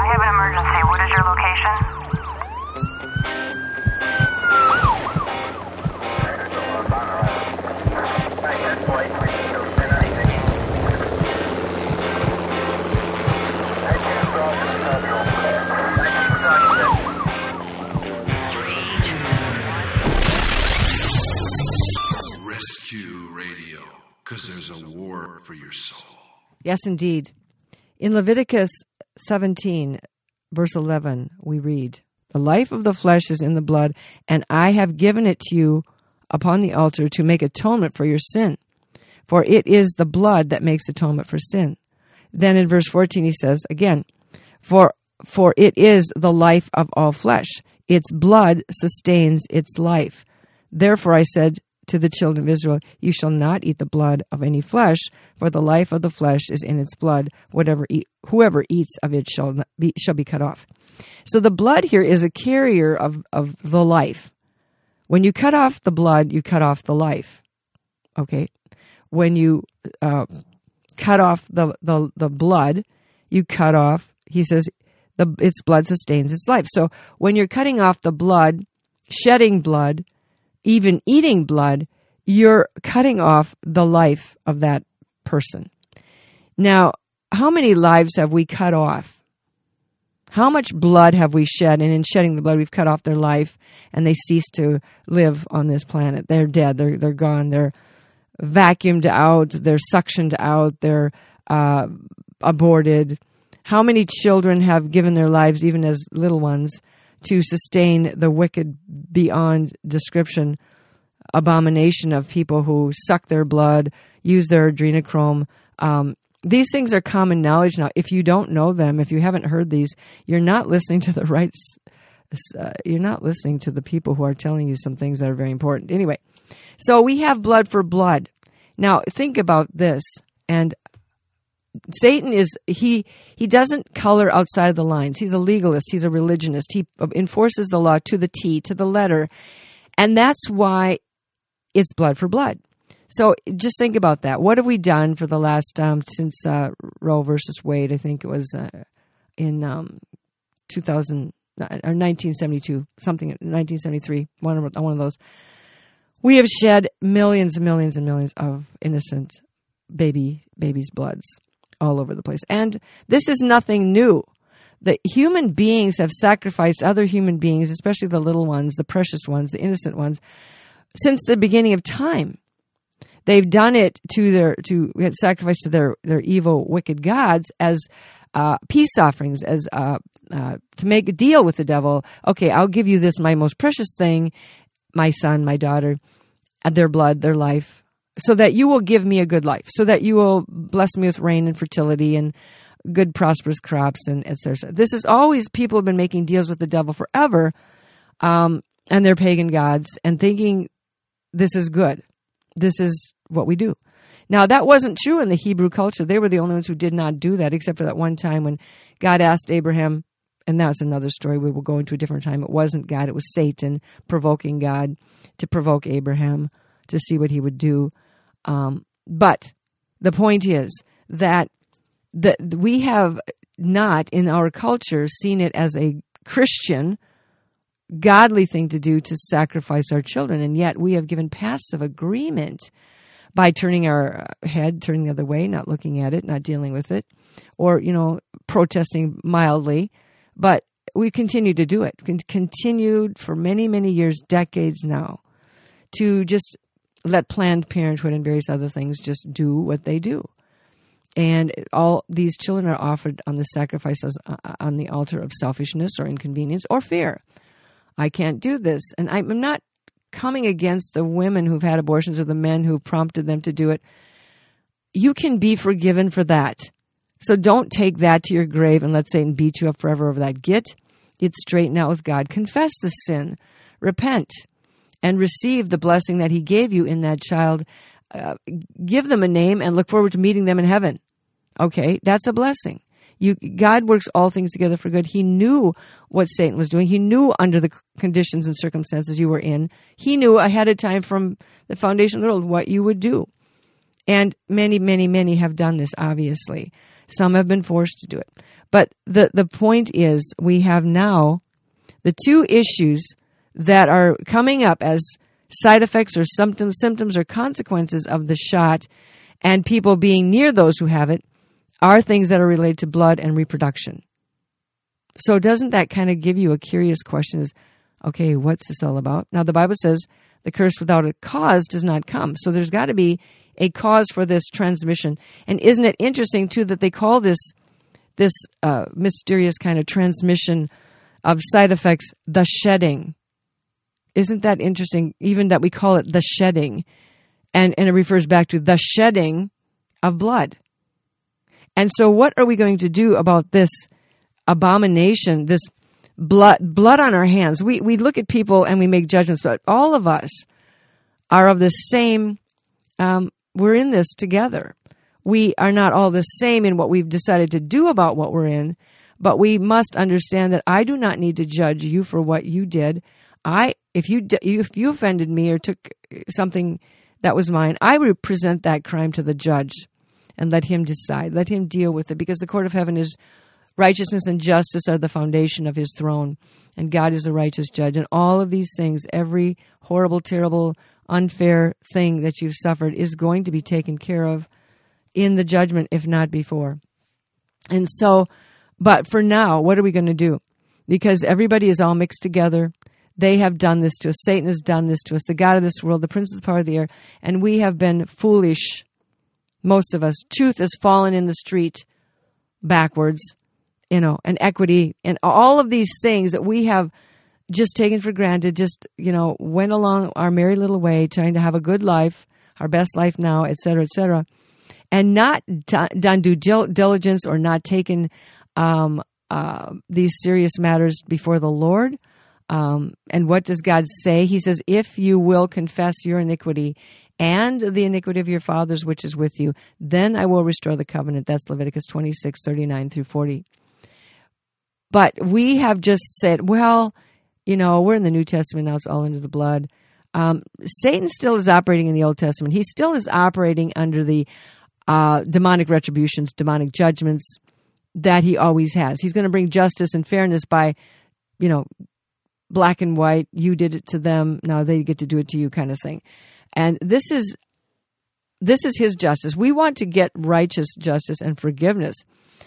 I have an emergency. What is your location? Rescue Radio, because there's a war for your soul. Yes, indeed. In Leviticus 17, verse 11, we read, The life of the flesh is in the blood, and I have given it to you upon the altar to make atonement for your sin. For it is the blood that makes atonement for sin. Then in verse 14, he says again, For, for it is the life of all flesh. Its blood sustains its life. Therefore I said to the children of Israel, You shall not eat the blood of any flesh, for the life of the flesh is in its blood. Whatever eat, whoever eats of it shall be shall be cut off. So the blood here is a carrier of, of the life. When you cut off the blood, you cut off the life. Okay, when you uh, cut off the, the the blood, you cut off. He says the its blood sustains its life. So when you're cutting off the blood, shedding blood, even eating blood, you're cutting off the life of that person. Now, how many lives have we cut off? How much blood have we shed? And in shedding the blood, we've cut off their life and they cease to live on this planet. They're dead. They're, they're gone. They're vacuumed out. They're suctioned out. They're uh, aborted. How many children have given their lives, even as little ones, to sustain the wicked beyond description abomination of people who suck their blood, use their adrenochrome. Um, these things are common knowledge now. If you don't know them, if you haven't heard these, you're not listening to the right. Uh, you're not listening to the people who are telling you some things that are very important. Anyway, so we have blood for blood. Now think about this, and Satan is he he doesn't color outside of the lines. He's a legalist. He's a religionist. He enforces the law to the T, to the letter, and that's why it's blood for blood. So just think about that. What have we done for the last um, since uh, Roe versus Wade? I think it was uh, in um, 2000 or 1972, something 1973, one of one of those. We have shed millions and millions and millions of innocent baby babies' bloods all over the place. And this is nothing new. The human beings have sacrificed other human beings, especially the little ones, the precious ones, the innocent ones, since the beginning of time. They've done it to their to sacrifice to their their evil, wicked gods as uh, peace offerings, as uh, uh, to make a deal with the devil. Okay, I'll give you this, my most precious thing, my son, my daughter, their blood, their life, so that you will give me a good life, so that you will bless me with rain and fertility and good prosperous crops and etc. This is always people have been making deals with the devil forever, um, and their pagan gods, and thinking this is good. This is what we do. Now that wasn't true in the Hebrew culture. They were the only ones who did not do that, except for that one time when God asked Abraham, and that's another story. We will go into a different time. It wasn't God; it was Satan provoking God to provoke Abraham to see what he would do. Um, but the point is that that we have not in our culture seen it as a Christian godly thing to do to sacrifice our children, and yet we have given passive agreement by turning our head, turning the other way, not looking at it, not dealing with it, or you know, protesting mildly, but we continue to do it. Continued for many, many years, decades now, to just let Planned Parenthood and various other things just do what they do. And all these children are offered on the sacrifices uh, on the altar of selfishness or inconvenience or fear. I can't do this. And I'm not coming against the women who've had abortions or the men who prompted them to do it. You can be forgiven for that. So don't take that to your grave and let Satan beat you up forever over that. Get it straightened out with God. Confess the sin. Repent and receive the blessing that He gave you in that child. Uh, give them a name and look forward to meeting them in heaven. Okay, that's a blessing. You, God works all things together for good. He knew what Satan was doing. He knew under the conditions and circumstances you were in. He knew ahead of time from the foundation of the world what you would do. And many, many, many have done this, obviously. Some have been forced to do it. But the, the point is, we have now the two issues that are coming up as side effects or symptoms, symptoms or consequences of the shot and people being near those who have it are things that are related to blood and reproduction. So doesn't that kind of give you a curious question is, okay, what's this all about? Now the Bible says the curse without a cause does not come. So there's got to be a cause for this transmission. And isn't it interesting too that they call this this uh, mysterious kind of transmission of side effects the shedding? Isn't that interesting? Even that we call it the shedding, and and it refers back to the shedding of blood. And so, what are we going to do about this abomination? This blood blood on our hands. We we look at people and we make judgments, but all of us are of the same. Um, we're in this together. We are not all the same in what we've decided to do about what we're in, but we must understand that I do not need to judge you for what you did. I if you if you offended me or took something that was mine, I would present that crime to the judge and let him decide, let him deal with it, because the court of heaven is righteousness and justice are the foundation of his throne, and God is a righteous judge. And all of these things, every horrible, terrible, unfair thing that you've suffered, is going to be taken care of in the judgment, if not before. And so, but for now, what are we going to do? Because everybody is all mixed together. They have done this to us. Satan has done this to us. The God of this world, the prince of the power of the air. And we have been foolish, most of us. Truth has fallen in the street backwards, you know, and equity and all of these things that we have just taken for granted, just, you know, went along our merry little way, trying to have a good life, our best life now, et cetera, et cetera, and not done due diligence or not taken um, uh, these serious matters before the Lord um, and what does God say? He says, If you will confess your iniquity and the iniquity of your fathers which is with you, then I will restore the covenant. That's Leviticus 26, 39 through 40. But we have just said, well, you know, we're in the New Testament now, it's all under the blood. Um, Satan still is operating in the Old Testament. He still is operating under the uh, demonic retributions, demonic judgments that he always has. He's going to bring justice and fairness by, you know, black and white, you did it to them, now they get to do it to you kind of thing. And this is this is his justice. We want to get righteous justice and forgiveness.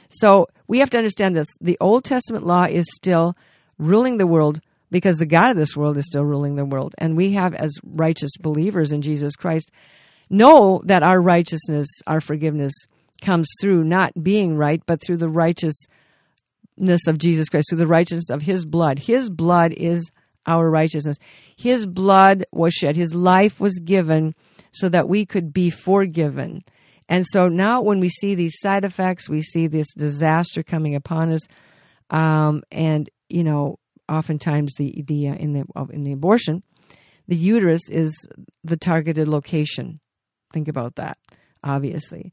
So we have to understand this. The Old Testament law is still ruling the world because the God of this world is still ruling the world. And we have, as righteous believers in Jesus Christ, know that our righteousness, our forgiveness comes through not being right, but through the righteous of Jesus Christ, through the righteousness of his blood. His blood is our righteousness. His blood was shed, his life was given so that we could be forgiven. And so now when we see these side effects, we see this disaster coming upon us. Um, and, you know, oftentimes the, the, uh, in the, in the abortion, the uterus is the targeted location. Think about that, obviously.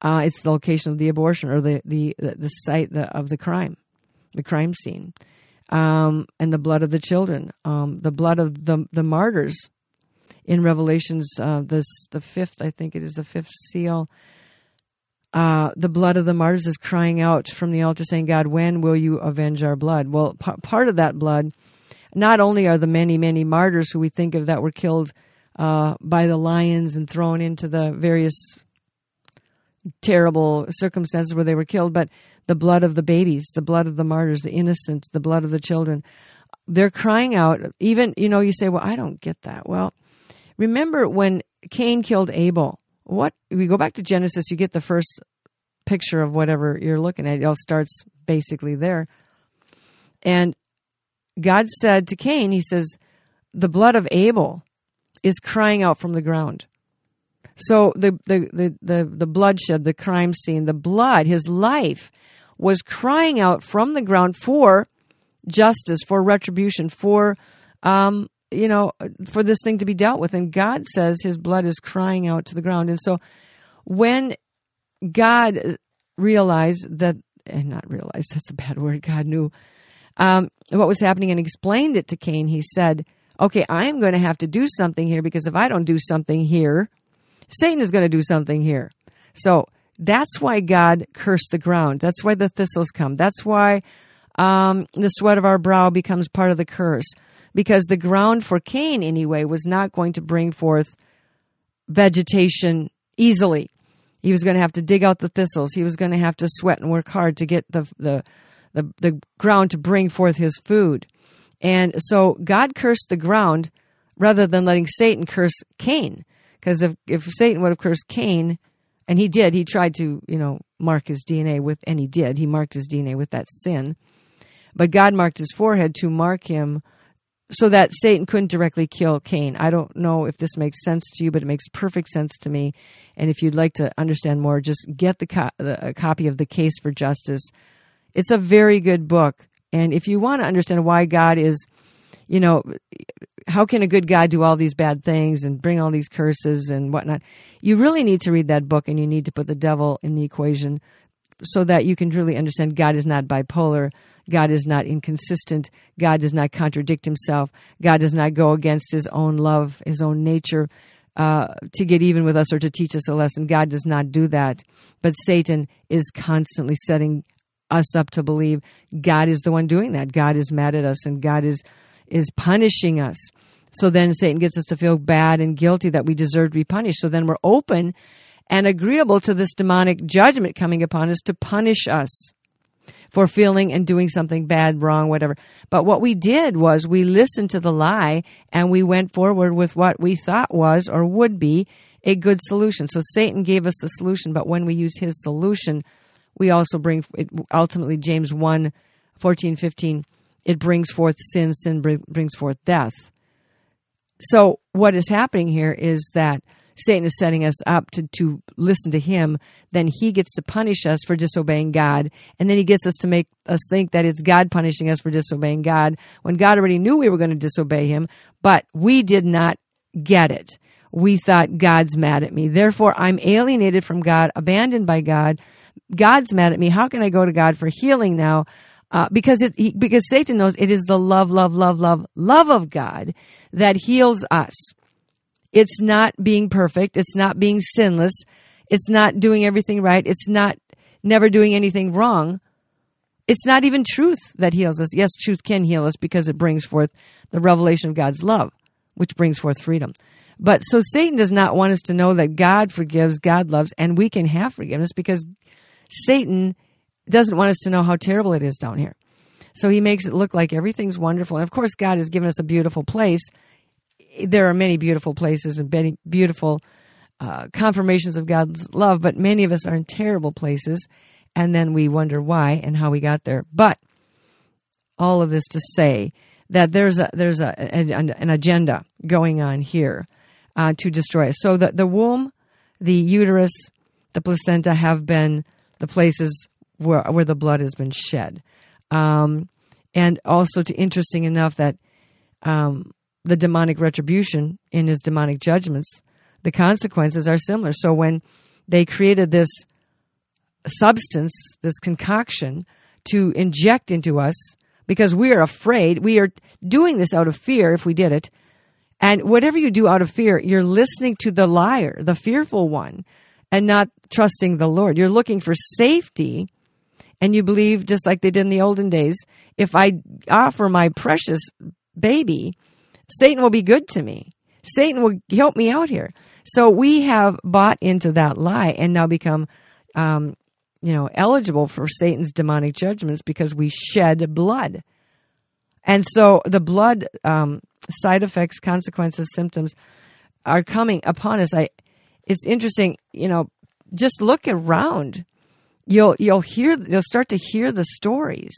Uh, it's the location of the abortion or the, the, the site of the crime the crime scene, um, and the blood of the children, um, the blood of the the martyrs. In Revelations, uh, this the fifth, I think it is the fifth seal. Uh, the blood of the martyrs is crying out from the altar, saying, "God, when will you avenge our blood?" Well, p- part of that blood, not only are the many, many martyrs who we think of that were killed uh, by the lions and thrown into the various terrible circumstances where they were killed, but the blood of the babies, the blood of the martyrs, the innocents, the blood of the children. They're crying out. Even, you know, you say, well, I don't get that. Well, remember when Cain killed Abel? What, we go back to Genesis, you get the first picture of whatever you're looking at. It all starts basically there. And God said to Cain, He says, the blood of Abel is crying out from the ground. So the, the, the, the, the bloodshed, the crime scene, the blood, his life was crying out from the ground for justice, for retribution, for um, you know, for this thing to be dealt with. And God says His blood is crying out to the ground. And so, when God realized that, and not realized that's a bad word, God knew um, what was happening and explained it to Cain. He said, "Okay, I am going to have to do something here because if I don't do something here, Satan is going to do something here." So That's why God cursed the ground. That's why the thistles come. That's why um, the sweat of our brow becomes part of the curse. Because the ground for Cain, anyway, was not going to bring forth vegetation easily. He was going to have to dig out the thistles. He was going to have to sweat and work hard to get the, the, the, the ground to bring forth his food. And so God cursed the ground rather than letting Satan curse Cain. Because if, if Satan would have cursed Cain, and he did, he tried to, you know, mark his DNA with, and he did, he marked his DNA with that sin. But God marked his forehead to mark him so that Satan couldn't directly kill Cain. I don't know if this makes sense to you, but it makes perfect sense to me. And if you'd like to understand more, just get the, co- the a copy of The Case for Justice. It's a very good book. And if you want to understand why God is, you know, how can a good God do all these bad things and bring all these curses and whatnot? You really need to read that book and you need to put the devil in the equation so that you can really understand God is not bipolar. God is not inconsistent. God does not contradict himself. God does not go against his own love, his own nature, uh, to get even with us or to teach us a lesson. God does not do that. But Satan is constantly setting us up to believe God is the one doing that. God is mad at us and God is is punishing us. So then Satan gets us to feel bad and guilty that we deserve to be punished. So then we're open and agreeable to this demonic judgment coming upon us to punish us for feeling and doing something bad, wrong, whatever. But what we did was we listened to the lie and we went forward with what we thought was or would be a good solution. So Satan gave us the solution, but when we use his solution, we also bring it, ultimately James 1 14, 15, it brings forth sin, sin brings forth death. So what is happening here is that Satan is setting us up to, to listen to him, then he gets to punish us for disobeying God. And then he gets us to make us think that it's God punishing us for disobeying God when God already knew we were going to disobey him, but we did not get it. We thought God's mad at me. Therefore, I'm alienated from God, abandoned by God. God's mad at me. How can I go to God for healing now? Uh, because it, he, because Satan knows it is the love, love, love, love, love of God that heals us. It's not being perfect. It's not being sinless. It's not doing everything right. It's not never doing anything wrong. It's not even truth that heals us. Yes, truth can heal us because it brings forth the revelation of God's love, which brings forth freedom. But so Satan does not want us to know that God forgives, God loves, and we can have forgiveness because Satan doesn't want us to know how terrible it is down here. So he makes it look like everything's wonderful. And of course, God has given us a beautiful place there are many beautiful places and many beautiful uh, confirmations of God's love, but many of us are in terrible places, and then we wonder why and how we got there. But all of this to say that there's a there's a, an, an agenda going on here uh, to destroy us. So the the womb, the uterus, the placenta have been the places where where the blood has been shed, um, and also to interesting enough that um, the demonic retribution in his demonic judgments, the consequences are similar. So when they created this substance, this concoction to inject into us, because we are afraid, we are doing this out of fear if we did it. And whatever you do out of fear, you're listening to the liar, the fearful one, and not trusting the Lord. You're looking for safety, and you believe, just like they did in the olden days, if I offer my precious baby, Satan will be good to me. Satan will help me out here. So we have bought into that lie and now become, um, you know, eligible for Satan's demonic judgments because we shed blood. And so the blood um, side effects, consequences, symptoms are coming upon us. I, it's interesting, you know, just look around. You'll you'll hear you'll start to hear the stories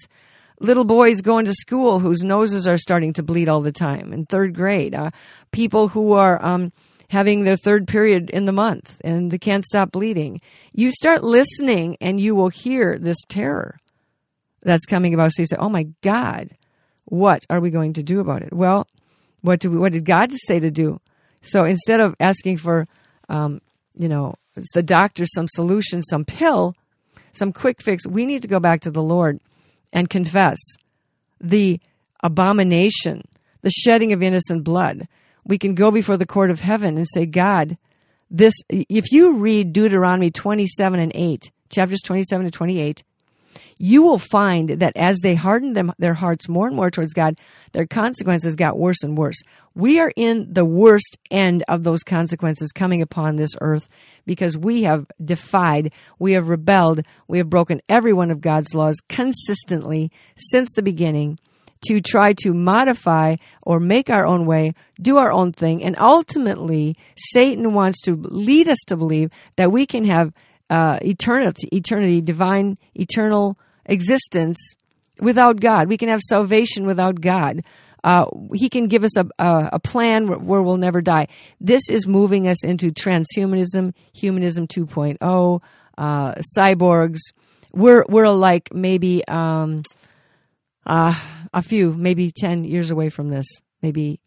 little boys going to school whose noses are starting to bleed all the time in third grade, uh, people who are um, having their third period in the month and they can't stop bleeding. You start listening and you will hear this terror that's coming about. So you say, oh my God, what are we going to do about it? Well, what, do we, what did God say to do? So instead of asking for, um, you know, the doctor some solution, some pill, some quick fix, we need to go back to the Lord and confess the abomination, the shedding of innocent blood. We can go before the court of heaven and say, God, this if you read Deuteronomy 27 and 8, chapters 27 and 28, you will find that as they hardened them, their hearts more and more towards God, their consequences got worse and worse. We are in the worst end of those consequences coming upon this earth because we have defied, we have rebelled, we have broken every one of God's laws consistently since the beginning to try to modify or make our own way, do our own thing, and ultimately Satan wants to lead us to believe that we can have uh, eternity, eternity, divine, eternal existence without God. We can have salvation without God. Uh, he can give us a, a, a plan where, where, we'll never die. This is moving us into transhumanism, humanism 2.0, uh, cyborgs. We're we're like maybe um, uh, a few, maybe ten years away from this. Maybe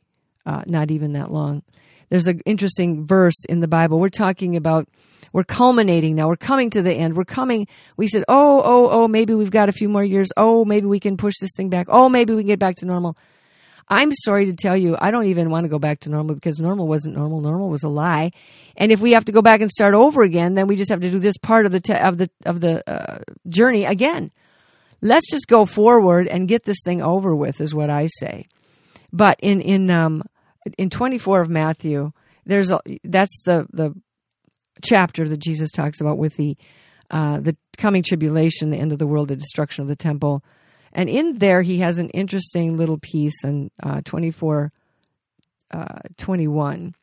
uh, not even that long. There's an interesting verse in the Bible. We're talking about we're culminating now. We're coming to the end. We're coming. We said, oh, oh, oh, maybe we've got a few more years. Oh, maybe we can push this thing back. Oh, maybe we can get back to normal. I'm sorry to tell you, I don't even want to go back to normal because normal wasn't normal. Normal was a lie. And if we have to go back and start over again, then we just have to do this part of the te- of the of the uh, journey again. Let's just go forward and get this thing over with, is what I say. But in in um in 24 of Matthew, there's a that's the the chapter that Jesus talks about with the uh, the coming tribulation, the end of the world, the destruction of the temple. And in there, he has an interesting little piece in uh, 24 uh, 21.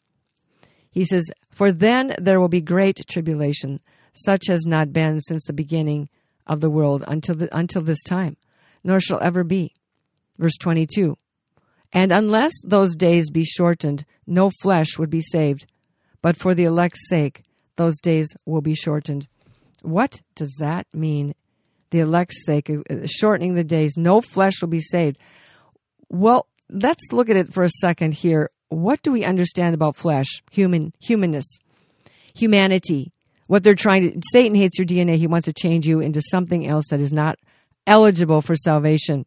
He says, For then there will be great tribulation, such as not been since the beginning of the world until, the, until this time, nor shall ever be. Verse 22. And unless those days be shortened, no flesh would be saved. But for the elect's sake, those days will be shortened. What does that mean? The elect's sake, uh, shortening the days, no flesh will be saved. Well, let's look at it for a second here. What do we understand about flesh? Human, humanness, humanity. What they're trying to, Satan hates your DNA. He wants to change you into something else that is not eligible for salvation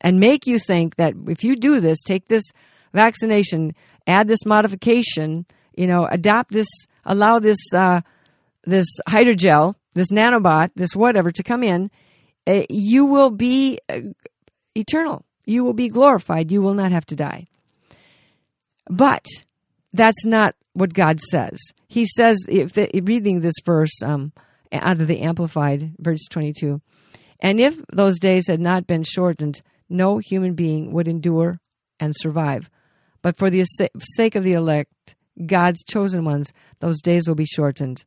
and make you think that if you do this, take this vaccination, add this modification, you know, adopt this allow this uh, this hydrogel, this nanobot, this whatever to come in, uh, you will be uh, eternal. You will be glorified. You will not have to die. But that's not what God says. He says, if the, reading this verse um, out of the Amplified, verse 22, and if those days had not been shortened, no human being would endure and survive. But for the sake of the elect, God's chosen ones, those days will be shortened.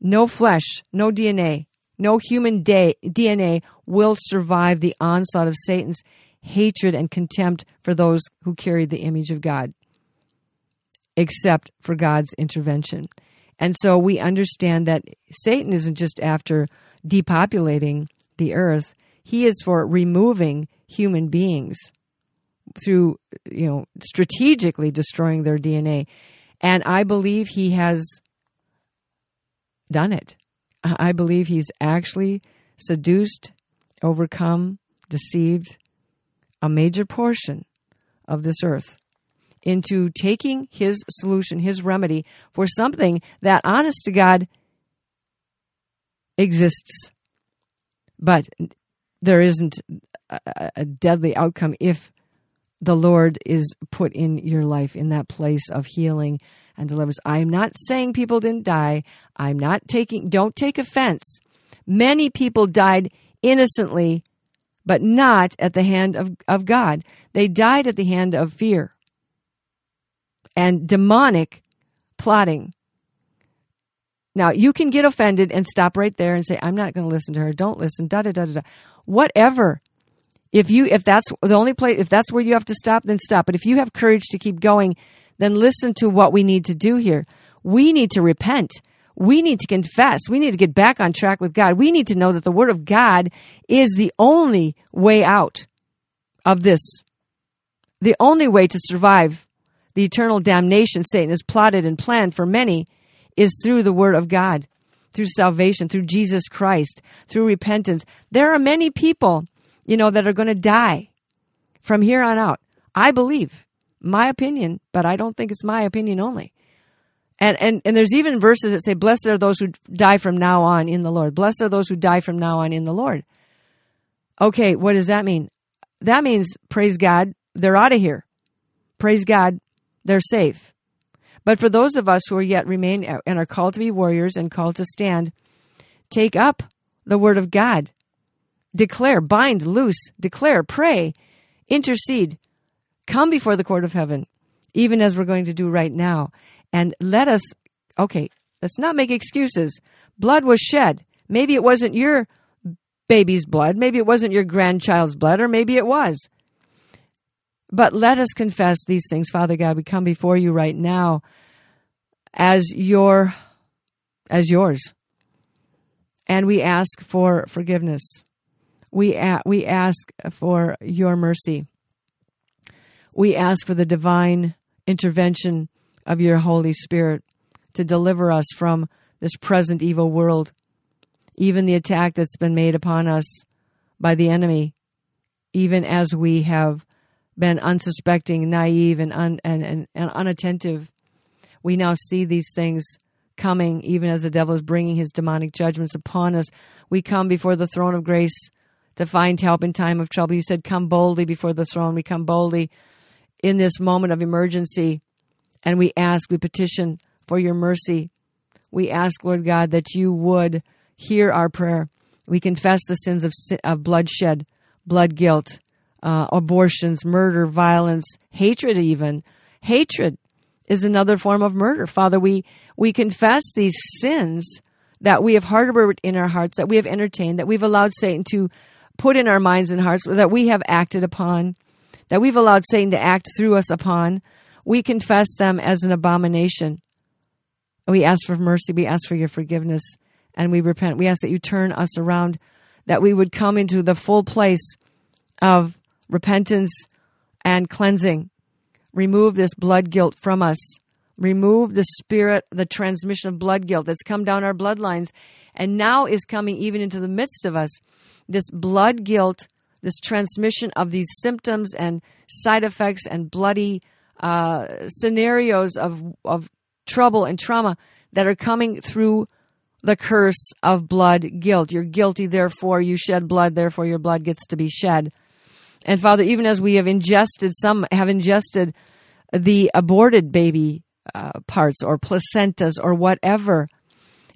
No flesh, no DNA, no human day, DNA will survive the onslaught of Satan's hatred and contempt for those who carry the image of God, except for God's intervention. And so we understand that Satan isn't just after depopulating the earth, he is for removing human beings through you know strategically destroying their DNA, and I believe he has done it. I believe he's actually seduced, overcome, deceived a major portion of this earth into taking his solution, his remedy for something that, honest to God, exists. But there isn't a, deadly outcome if the Lord is put in your life in that place of healing and deliverance. I'm not saying people didn't die. I'm not taking, don't take offense. Many people died innocently, but not at the hand of, of God. They died at the hand of fear and demonic plotting. Now, you can get offended and stop right there and say, I'm not going to listen to her. Don't listen. Da da da da da. Whatever. If you if that's the only place if that's where you have to stop, then stop. But if you have courage to keep going, then listen to what we need to do here. We need to repent. We need to confess. We need to get back on track with God. We need to know that the Word of God is the only way out of this. The only way to survive the eternal damnation Satan has plotted and planned for many is through the Word of God, through salvation, through Jesus Christ, through repentance. There are many people you know, that are going to die from here on out. I believe, my opinion, but I don't think it's my opinion only. And, and, and there's even verses that say, Blessed are those who die from now on in the Lord. Blessed are those who die from now on in the Lord. Okay, what does that mean? That means, praise God, they're out of here. Praise God, they're safe. But for those of us who are yet remain and are called to be warriors and called to stand, take up the word of God. Declare, bind, loose, declare, pray, intercede, come before the court of heaven, even as we're going to do right now. And let us, okay, let's not make excuses. Blood was shed. Maybe it wasn't your baby's blood. Maybe it wasn't your grandchild's blood, or maybe it was. But let us confess these things, Father God. We come before you right now as your as yours. And we ask for forgiveness. We a- we ask for your mercy. We ask for the divine intervention of your Holy Spirit to deliver us from this present evil world, even the attack that's been made upon us by the enemy, even as we have been unsuspecting, naive, and, un, and, and, and unattentive. We now see these things coming, even as the devil is bringing his demonic judgments upon us. We come before the throne of grace to find help in time of trouble. You said, Come boldly before the throne. We come boldly in this moment of emergency and we ask, we petition for your mercy. We ask, Lord God, that you would hear our prayer. We confess the sins of, of bloodshed, blood guilt, uh, abortions, murder, violence, hatred, even. Hatred is another form of murder. Father, we, we confess these sins that we have harbored in our hearts, that we have entertained, that we've allowed Satan to put in our minds and hearts, that we have acted upon, that we've allowed Satan to act through us upon. We confess them as an abomination. We ask for mercy. We ask for your forgiveness and we repent. We ask that you turn us around, that we would come into the full place of repentance and cleansing. Remove this blood guilt from us. Remove the spirit, the transmission of blood guilt that's come down our bloodlines and now is coming even into the midst of us. This blood guilt, this transmission of these symptoms and side effects and bloody uh, scenarios of, of trouble and trauma that are coming through the curse of blood guilt. You're guilty, therefore you shed blood, therefore your blood gets to be shed. And Father, even as we have ingested, some have ingested the aborted baby uh, parts or placentas or whatever,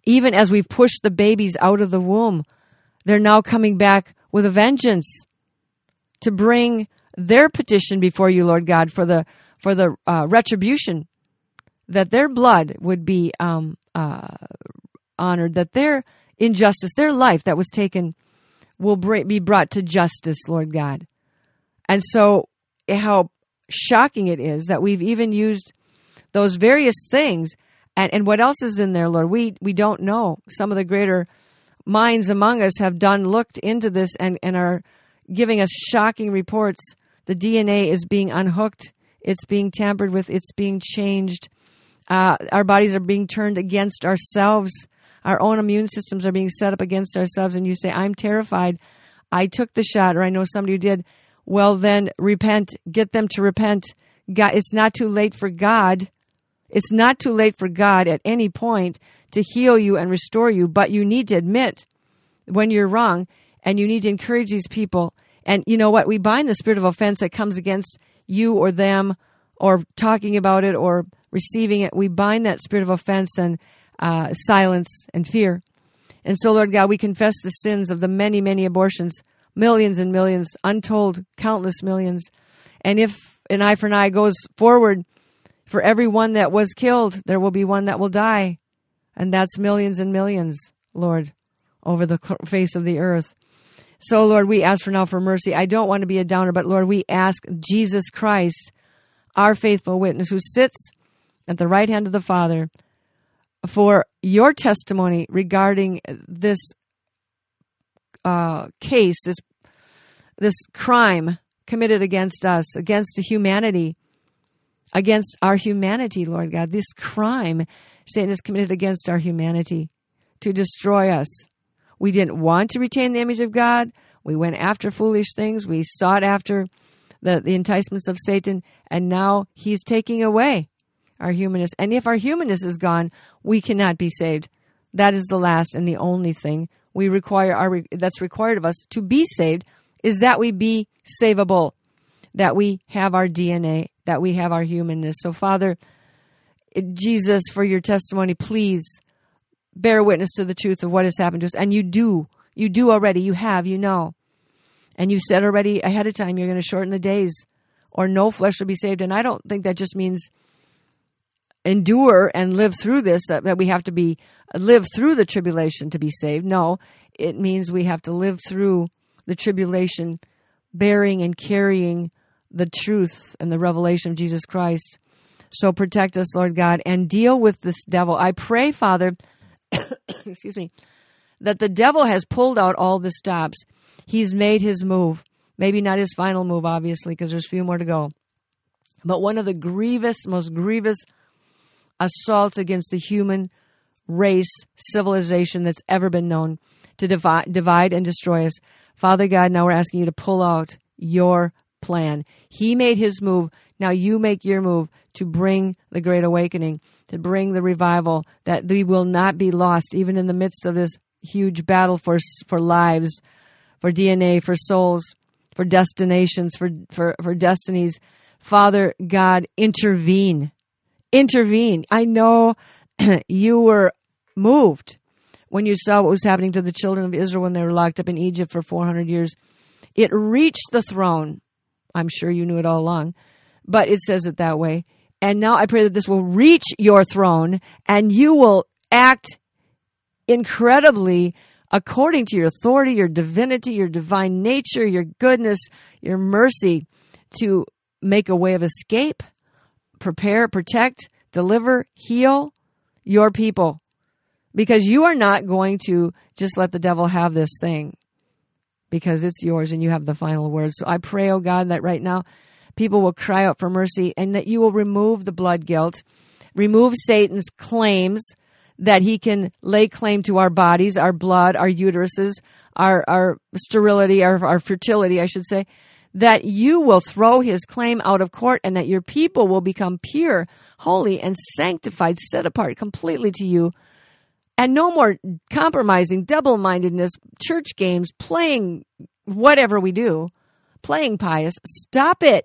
even as we've pushed the babies out of the womb, they're now coming back with a vengeance to bring their petition before you, Lord God, for the for the uh, retribution that their blood would be um, uh, honored, that their injustice, their life that was taken, will be brought to justice, Lord God. And so, how shocking it is that we've even used those various things. And, and what else is in there, Lord? We, we don't know. Some of the greater minds among us have done, looked into this, and, and are giving us shocking reports. The DNA is being unhooked, it's being tampered with, it's being changed. Uh, our bodies are being turned against ourselves. Our own immune systems are being set up against ourselves. And you say, I'm terrified. I took the shot, or I know somebody who did well, then repent. Get them to repent. God, it's not too late for God. It's not too late for God at any point to heal you and restore you, but you need to admit when you're wrong and you need to encourage these people. And you know what? We bind the spirit of offense that comes against you or them or talking about it or receiving it. We bind that spirit of offense and uh, silence and fear. And so, Lord God, we confess the sins of the many, many abortions millions and millions, untold, countless millions. And if an eye for an eye goes forward, for every one that was killed, there will be one that will die. And that's millions and millions, Lord, over the face of the earth. So, Lord, we ask for now for mercy. I don't want to be a downer, but Lord, we ask Jesus Christ, our faithful witness, who sits at the right hand of the Father, for your testimony regarding this uh, case, this this crime committed against us, against humanity, against our humanity, Lord God. This crime Satan has committed against our humanity to destroy us. We didn't want to retain the image of God. We went after foolish things. We sought after the, the enticements of Satan, and now he's taking away our humanness. And if our humanness is gone, we cannot be saved. That is the last and the only thing we require our that's required of us to be saved is that we be savable, that we have our DNA, that we have our humanness. So Father, Jesus, for your testimony, please bear witness to the truth of what has happened to us. And you do. You do already. You have. You know. And you said already ahead of time you're going to shorten the days or no flesh will be saved. And I don't think that just means endure and live through this, that, that we have to be live through the tribulation to be saved. No, it means we have to live through the tribulation, bearing and carrying the truth and the revelation of Jesus Christ. So protect us, Lord God, and deal with this devil. I pray, Father, excuse me, that the devil has pulled out all the stops. He's made his move. Maybe not his final move, obviously, because there's a few more to go. But one of the grievous, most grievous assaults against the human race, civilization that's ever been known to divide, divide and destroy us. Father God, now we're asking you to pull out your plan. He made his move. Now you make your move to bring the great awakening, to bring the revival, that we will not be lost even in the midst of this huge battle for, for lives, for DNA, for souls, for destinations, for, for, for destinies. Father God, intervene. Intervene. I know you were moved when you saw what was happening to the children of Israel when they were locked up in Egypt for 400 years. It reached the throne. I'm sure you knew it all along, but it says it that way. And now I pray that this will reach your throne and you will act incredibly according to your authority, your divinity, your divine nature, your goodness, your mercy to make a way of escape, prepare, protect, deliver, heal your people because you are not going to just let the devil have this thing because it's yours and you have the final word. So I pray, oh God, that right now people will cry out for mercy and that you will remove the blood guilt, remove Satan's claims that he can lay claim to our bodies, our blood, our uteruses, our, our sterility, our, our fertility, I should say, that you will throw his claim out of court and that your people will become pure, holy, and sanctified, set apart completely to you and no more compromising, double mindedness, church games, playing whatever we do, playing pious. Stop it.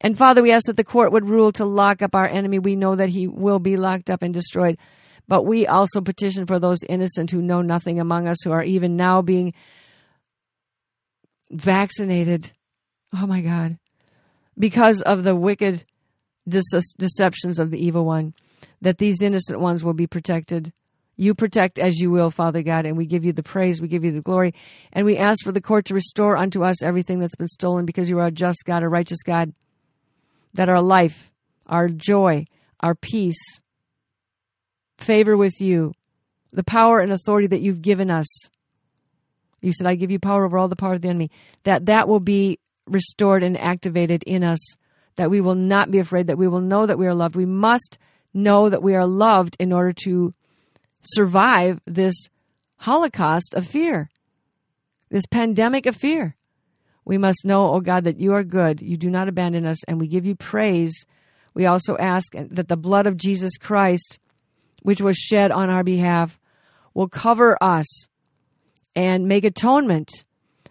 And Father, we ask that the court would rule to lock up our enemy. We know that he will be locked up and destroyed. But we also petition for those innocent who know nothing among us, who are even now being vaccinated. Oh my God. Because of the wicked deceptions of the evil one, that these innocent ones will be protected you protect as you will, Father God, and we give you the praise, we give you the glory, and we ask for the court to restore unto us everything that's been stolen because you are a just God, a righteous God, that our life, our joy, our peace, favor with you, the power and authority that you've given us. You said, I give you power over all the power of the enemy, that that will be restored and activated in us, that we will not be afraid, that we will know that we are loved. We must know that we are loved in order to survive this holocaust of fear, this pandemic of fear. We must know, oh God, that you are good. You do not abandon us, and we give you praise. We also ask that the blood of Jesus Christ, which was shed on our behalf, will cover us and make atonement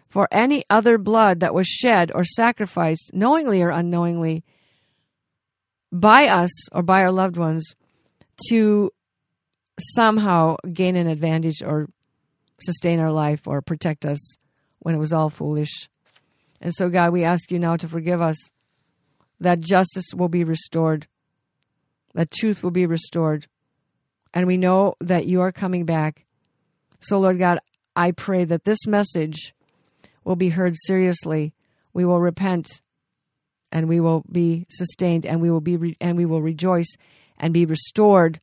for any other blood that was shed or sacrificed, knowingly or unknowingly, by us or by our loved ones to somehow gain an advantage or sustain our life or protect us when it was all foolish. And so, God, we ask you now to forgive us, that justice will be restored, that truth will be restored. And we know that you are coming back. So, Lord God, I pray that this message will be heard seriously. We will repent and we will be sustained and we will be re- and we will rejoice and be restored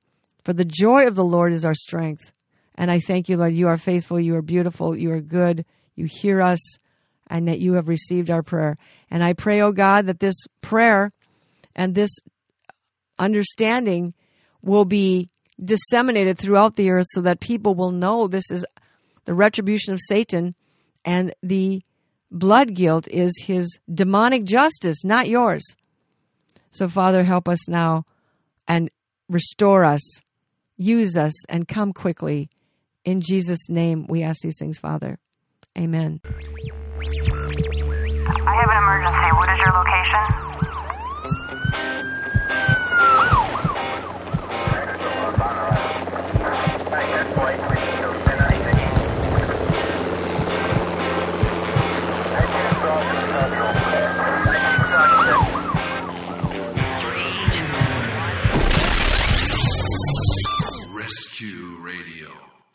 for the joy of the Lord is our strength. And I thank you, Lord. You are faithful. You are beautiful. You are good. You hear us, and that you have received our prayer. And I pray, oh God, that this prayer and this understanding will be disseminated throughout the earth so that people will know this is the retribution of Satan and the blood guilt is his demonic justice, not yours. So, Father, help us now and restore us, use us, and come quickly. In Jesus' name, we ask these things, Father. Amen. I have an emergency. What is your location?